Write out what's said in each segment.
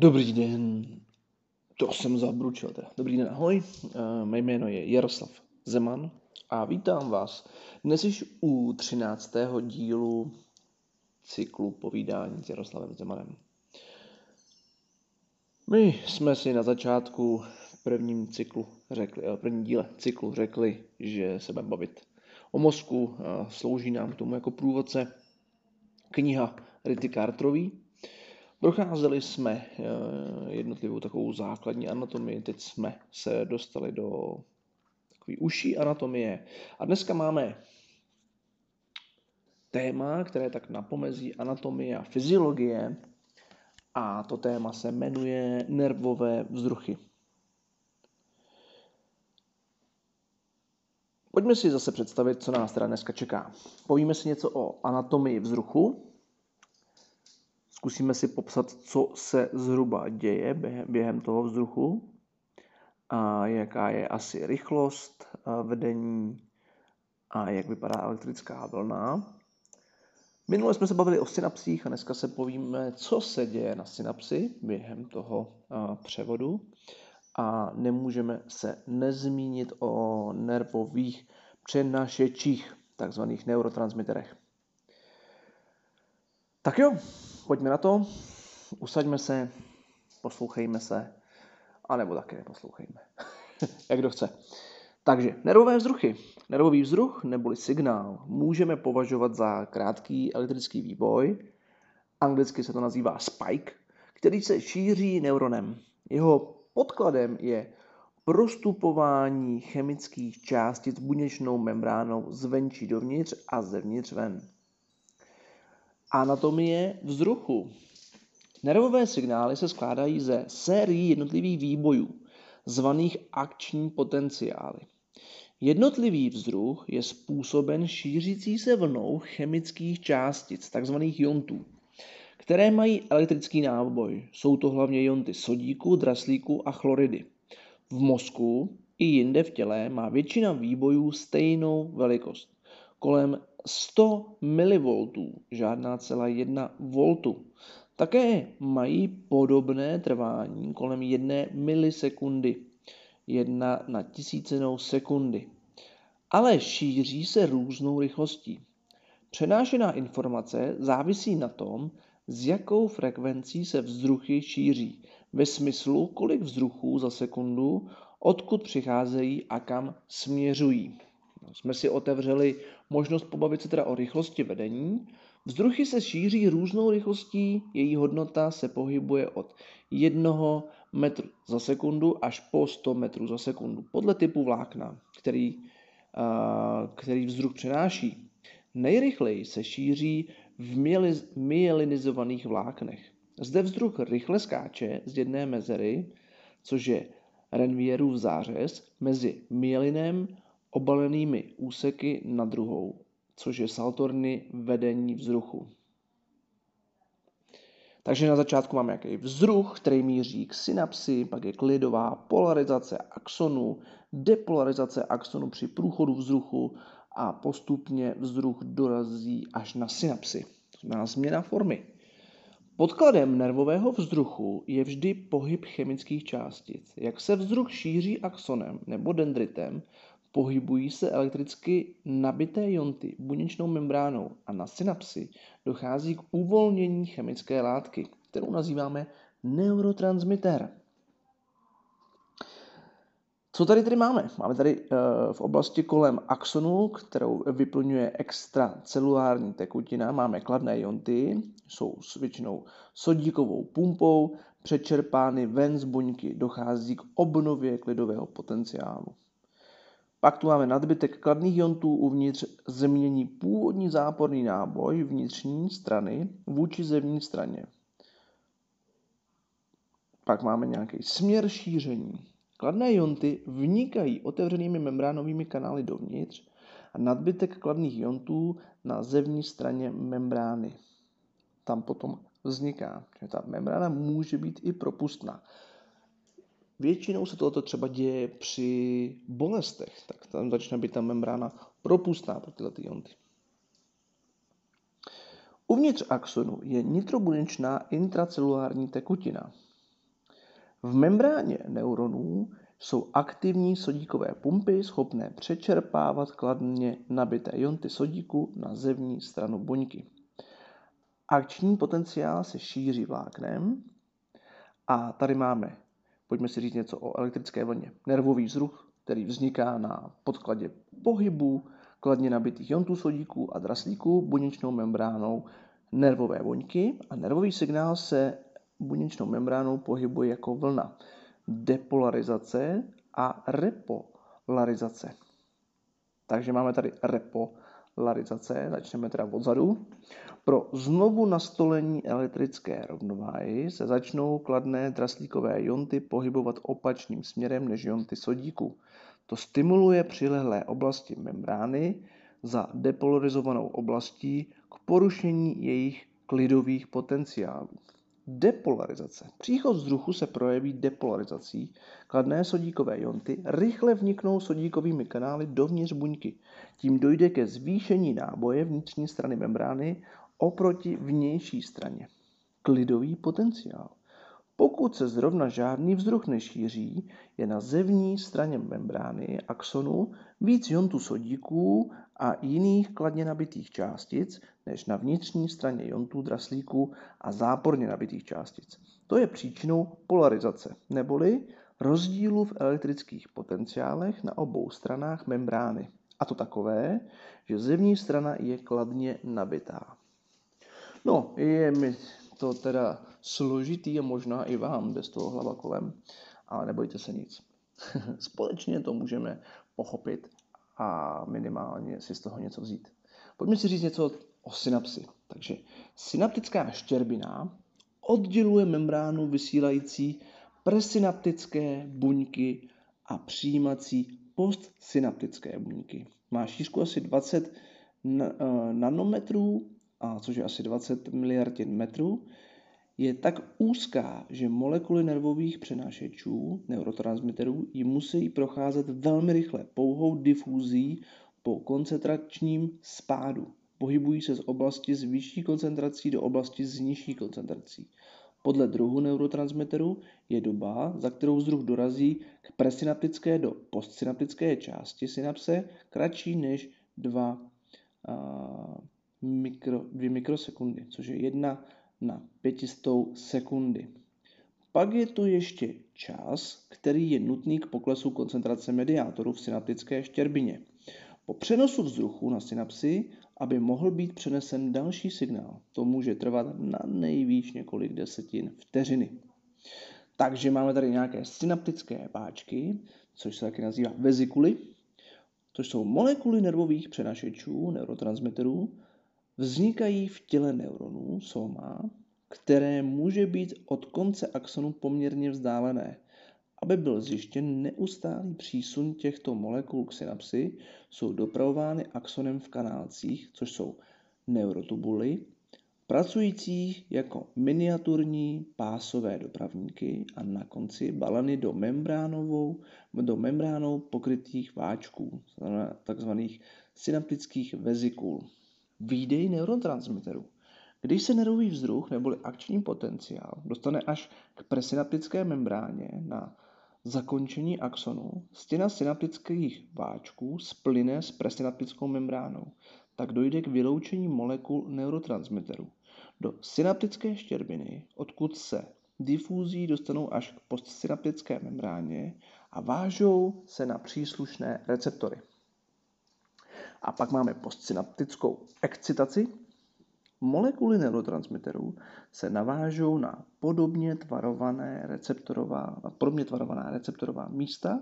Dobrý den. To jsem zabručil teda. Dobrý den, ahoj. Uh, mé jméno je Jaroslav Zeman a vítám vás dnes již u 13. dílu cyklu povídání s Jaroslavem Zemanem. My jsme si na začátku v prvním cyklu řekli, v prvním díle cyklu řekli, že se budeme bavit o mozku. Slouží nám k tomu jako průvodce kniha Rity Carterový, Procházeli jsme eh, jednotlivou takovou základní anatomii, teď jsme se dostali do takové uší anatomie. A dneska máme téma, které tak napomezí anatomie a fyziologie. A to téma se jmenuje nervové vzruchy. Pojďme si zase představit, co nás teda dneska čeká. Povíme si něco o anatomii vzruchu, Zkusíme si popsat, co se zhruba děje během toho vzduchu a jaká je asi rychlost vedení a jak vypadá elektrická vlna. Minule jsme se bavili o synapsích a dneska se povíme, co se děje na synapsi během toho převodu. A nemůžeme se nezmínit o nervových přenašečích, takzvaných neurotransmiterech. Tak jo, pojďme na to, usaďme se, poslouchejme se, anebo také neposlouchejme, jak kdo chce. Takže nervové vzruchy. Nervový vzruch neboli signál můžeme považovat za krátký elektrický výboj, anglicky se to nazývá spike, který se šíří neuronem. Jeho podkladem je prostupování chemických částic buněčnou membránou zvenčí dovnitř a zevnitř ven. Anatomie vzruchu. Nervové signály se skládají ze sérií jednotlivých výbojů, zvaných akční potenciály. Jednotlivý vzruch je způsoben šířící se vlnou chemických částic, takzvaných jontů, které mají elektrický náboj. Jsou to hlavně jonty sodíku, draslíku a chloridy. V mozku i jinde v těle má většina výbojů stejnou velikost, kolem 100 mV, žádná celá 1 V. Také mají podobné trvání kolem 1 milisekundy, 1 na tisícenou sekundy. Ale šíří se různou rychlostí. Přenášená informace závisí na tom, s jakou frekvencí se vzruchy šíří, ve smyslu, kolik vzruchů za sekundu, odkud přicházejí a kam směřují. Jsme si otevřeli možnost pobavit se teda o rychlosti vedení. Vzruchy se šíří různou rychlostí, její hodnota se pohybuje od 1 metru za sekundu až po 100 metrů za sekundu, podle typu vlákna, který, který vzruch přenáší. Nejrychleji se šíří v myelinizovaných vláknech. Zde vzruch rychle skáče z jedné mezery, což je Renvierův zářez, mezi myelinem obalenými úseky na druhou, což je saltorny vedení vzruchu. Takže na začátku máme nějaký vzruch, který míří k synapsi, pak je klidová polarizace axonu, depolarizace axonu při průchodu vzruchu a postupně vzruch dorazí až na synapsi. To znamená změna formy. Podkladem nervového vzruchu je vždy pohyb chemických částic. Jak se vzruch šíří axonem nebo dendritem, Pohybují se elektricky nabité jonty buněčnou membránou a na synapsy dochází k uvolnění chemické látky, kterou nazýváme neurotransmitter. Co tady tedy máme? Máme tady uh, v oblasti kolem axonu, kterou vyplňuje extracelulární tekutina, máme kladné jonty, jsou s většinou sodíkovou pumpou, přečerpány ven z buňky, dochází k obnově klidového potenciálu. Pak tu máme nadbytek kladných iontů uvnitř změní původní záporný náboj vnitřní strany vůči zevní straně. Pak máme nějaký směr šíření. Kladné ionty vnikají otevřenými membránovými kanály dovnitř a nadbytek kladných iontů na zevní straně membrány. Tam potom vzniká, ta membrána může být i propustná. Většinou se toto třeba děje při bolestech, tak tam začne být ta membrána propustná pro tyhle ty jonty. Uvnitř axonu je nitrobuněčná intracelulární tekutina. V membráně neuronů jsou aktivní sodíkové pumpy schopné přečerpávat kladně nabité ionty sodíku na zevní stranu buňky. Akční potenciál se šíří vláknem a tady máme, pojďme si říct něco o elektrické vlně, nervový vzruch, který vzniká na podkladě pohybu kladně nabitých iontů sodíku a draslíku buněčnou membránou nervové buňky a nervový signál se buněčnou membránou pohybuje jako vlna. Depolarizace a repolarizace. Takže máme tady repolarizace, začneme teda odzadu. Pro znovu nastolení elektrické rovnováhy se začnou kladné draslíkové jonty pohybovat opačným směrem než jonty sodíku. To stimuluje přilehlé oblasti membrány za depolarizovanou oblastí k porušení jejich klidových potenciálů. Depolarizace. Příchod vzduchu se projeví depolarizací. Kladné sodíkové jonty rychle vniknou sodíkovými kanály dovnitř buňky. Tím dojde ke zvýšení náboje vnitřní strany membrány oproti vnější straně. Klidový potenciál. Pokud se zrovna žádný vzduch nešíří, je na zevní straně membrány axonu víc jontů sodíků a jiných kladně nabitých částic než na vnitřní straně jontů draslíků a záporně nabitých částic. To je příčinou polarizace, neboli rozdílu v elektrických potenciálech na obou stranách membrány. A to takové, že zevní strana je kladně nabitá. No, je mi to teda složitý a možná i vám jde z toho hlava kolem, ale nebojte se nic. Společně to můžeme pochopit a minimálně si z toho něco vzít. Pojďme si říct něco o synapsi. Takže synaptická štěrbina odděluje membránu vysílající presynaptické buňky a přijímací postsynaptické buňky. Má šířku asi 20 eh, nanometrů a což je asi 20 miliardin metrů, je tak úzká, že molekuly nervových přenášečů, neurotransmiterů, ji musí procházet velmi rychle, pouhou difúzí po koncentračním spádu. Pohybují se z oblasti s vyšší koncentrací do oblasti s nižší koncentrací. Podle druhu neurotransmiteru je doba, za kterou vzruch dorazí k presynaptické do postsynaptické části synapse, kratší než 2 mikro, 2 mikrosekundy, což je 1 na 500 sekundy. Pak je tu ještě čas, který je nutný k poklesu koncentrace mediátorů v synaptické štěrbině. Po přenosu vzruchu na synapsy, aby mohl být přenesen další signál, to může trvat na nejvýš několik desetin vteřiny. Takže máme tady nějaké synaptické páčky, což se taky nazývá vezikuly, což jsou molekuly nervových přenašečů, neurotransmiterů, Vznikají v těle neuronů soma, které může být od konce axonu poměrně vzdálené. Aby byl zjištěn neustálý přísun těchto molekul k synapsi, jsou dopravovány axonem v kanálcích, což jsou neurotubuly, pracující jako miniaturní pásové dopravníky a na konci baleny do, membránovou, do membránou pokrytých váčků, takzvaných synaptických vezikul. Výdej neurotransmiterů. Když se nervový vzruch neboli akční potenciál dostane až k presynaptické membráně na zakončení axonu, stěna synaptických váčků splyne s presynaptickou membránou, tak dojde k vyloučení molekul neurotransmiterů. Do synaptické štěrbiny, odkud se difúzí dostanou až k postsynaptické membráně a vážou se na příslušné receptory. A pak máme postsynaptickou excitaci. Molekuly neurotransmiterů se navážou na podobně tvarované receptorová, podobně tvarovaná receptorová místa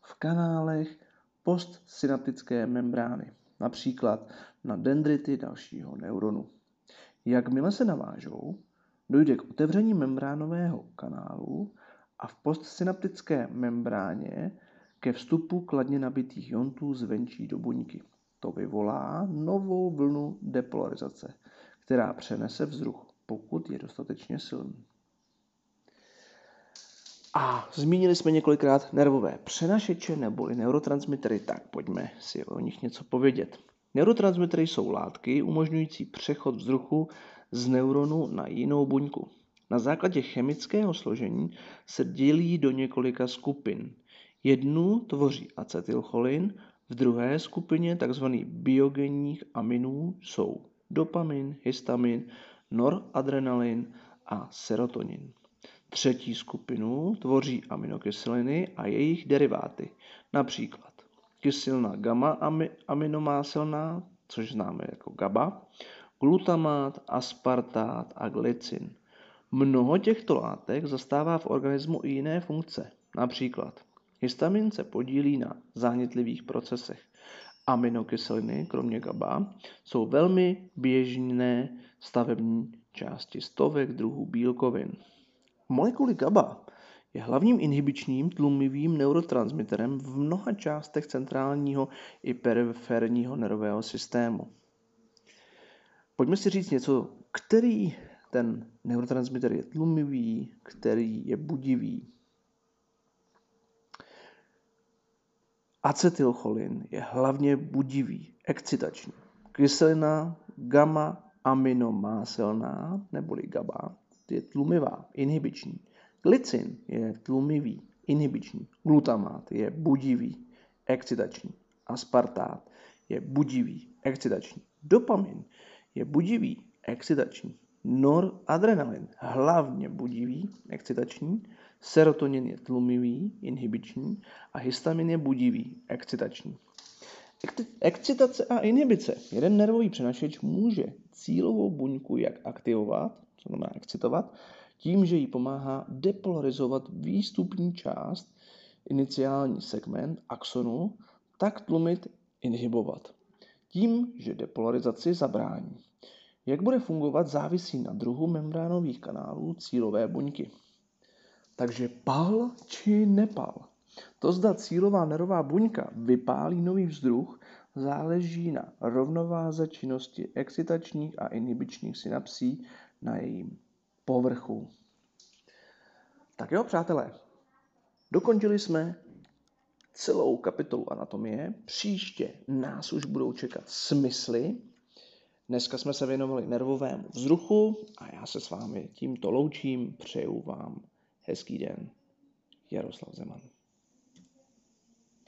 v kanálech postsynaptické membrány, například na dendrity dalšího neuronu. Jakmile se navážou, dojde k otevření membránového kanálu a v postsynaptické membráně ke vstupu kladně nabitých jontů zvenčí do buňky. To vyvolá novou vlnu depolarizace, která přenese vzruch, pokud je dostatečně silný. A zmínili jsme několikrát nervové přenašeče neboli neurotransmitery, tak pojďme si o nich něco povědět. Neurotransmitery jsou látky umožňující přechod vzruchu z neuronu na jinou buňku. Na základě chemického složení se dělí do několika skupin. Jednu tvoří acetylcholin, v druhé skupině tzv. biogenních aminů jsou dopamin, histamin, noradrenalin a serotonin. Třetí skupinu tvoří aminokyseliny a jejich deriváty, například kyselina gamma aminomáselná, což známe jako GABA, glutamát, aspartát a glycin. Mnoho těchto látek zastává v organismu i jiné funkce, například histamin se podílí na zánětlivých procesech. Aminokyseliny, kromě GABA, jsou velmi běžné stavební části stovek druhů bílkovin. Molekuly GABA je hlavním inhibičním tlumivým neurotransmiterem v mnoha částech centrálního i periferního nervového systému. Pojďme si říct něco, který ten neurotransmitter je tlumivý, který je budivý. Acetylcholin je hlavně budivý, excitační. Kyselina gamma aminomáselná, neboli GABA, je tlumivá, inhibiční. Glycin je tlumivý, inhibiční. Glutamát je budivý, excitační. Aspartát je budivý, excitační. Dopamin je budivý, excitační. Noradrenalin hlavně budivý, excitační. Serotonin je tlumivý, inhibiční a histamin je budivý, excitační. Excitace a inhibice. Jeden nervový přenašeč může cílovou buňku jak aktivovat, co znamená excitovat, tím, že jí pomáhá depolarizovat výstupní část, iniciální segment axonu, tak tlumit, inhibovat. Tím, že depolarizaci zabrání. Jak bude fungovat, závisí na druhu membránových kanálů cílové buňky. Takže pal či nepal. To, zda cílová nervová buňka vypálí nový vzduch, záleží na rovnováze činnosti excitačních a inhibičních synapsí na jejím povrchu. Tak jo, přátelé, dokončili jsme celou kapitolu anatomie. Příště nás už budou čekat smysly. Dneska jsme se věnovali nervovému vzruchu a já se s vámi tímto loučím. Přeju vám hezký den. Jaroslav Zeman.